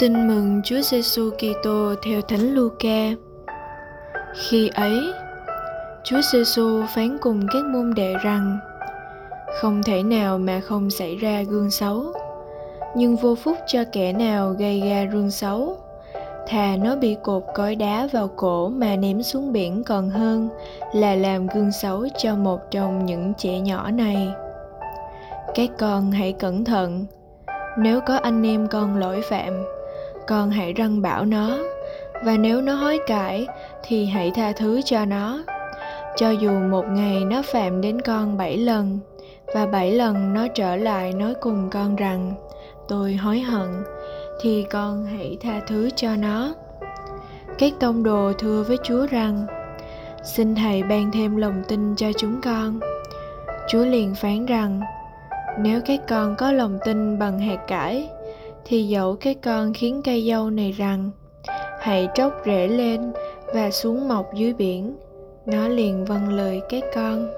Tin mừng Chúa Giêsu Kitô theo Thánh Luca. Khi ấy, Chúa Giêsu phán cùng các môn đệ rằng: Không thể nào mà không xảy ra gương xấu, nhưng vô phúc cho kẻ nào gây ra gương xấu. Thà nó bị cột cối đá vào cổ mà ném xuống biển còn hơn là làm gương xấu cho một trong những trẻ nhỏ này. Các con hãy cẩn thận, nếu có anh em con lỗi phạm con hãy răng bảo nó. Và nếu nó hối cải, thì hãy tha thứ cho nó. Cho dù một ngày nó phạm đến con bảy lần, và bảy lần nó trở lại nói cùng con rằng, tôi hối hận thì con hãy tha thứ cho nó. Các tông đồ thưa với chúa rằng, xin thầy ban thêm lòng tin cho chúng con. Chúa liền phán rằng, nếu các con có lòng tin bằng hạt cải thì dẫu cái con khiến cây dâu này rằng, hãy tróc rễ lên và xuống mọc dưới biển. Nó liền vâng lời cái con.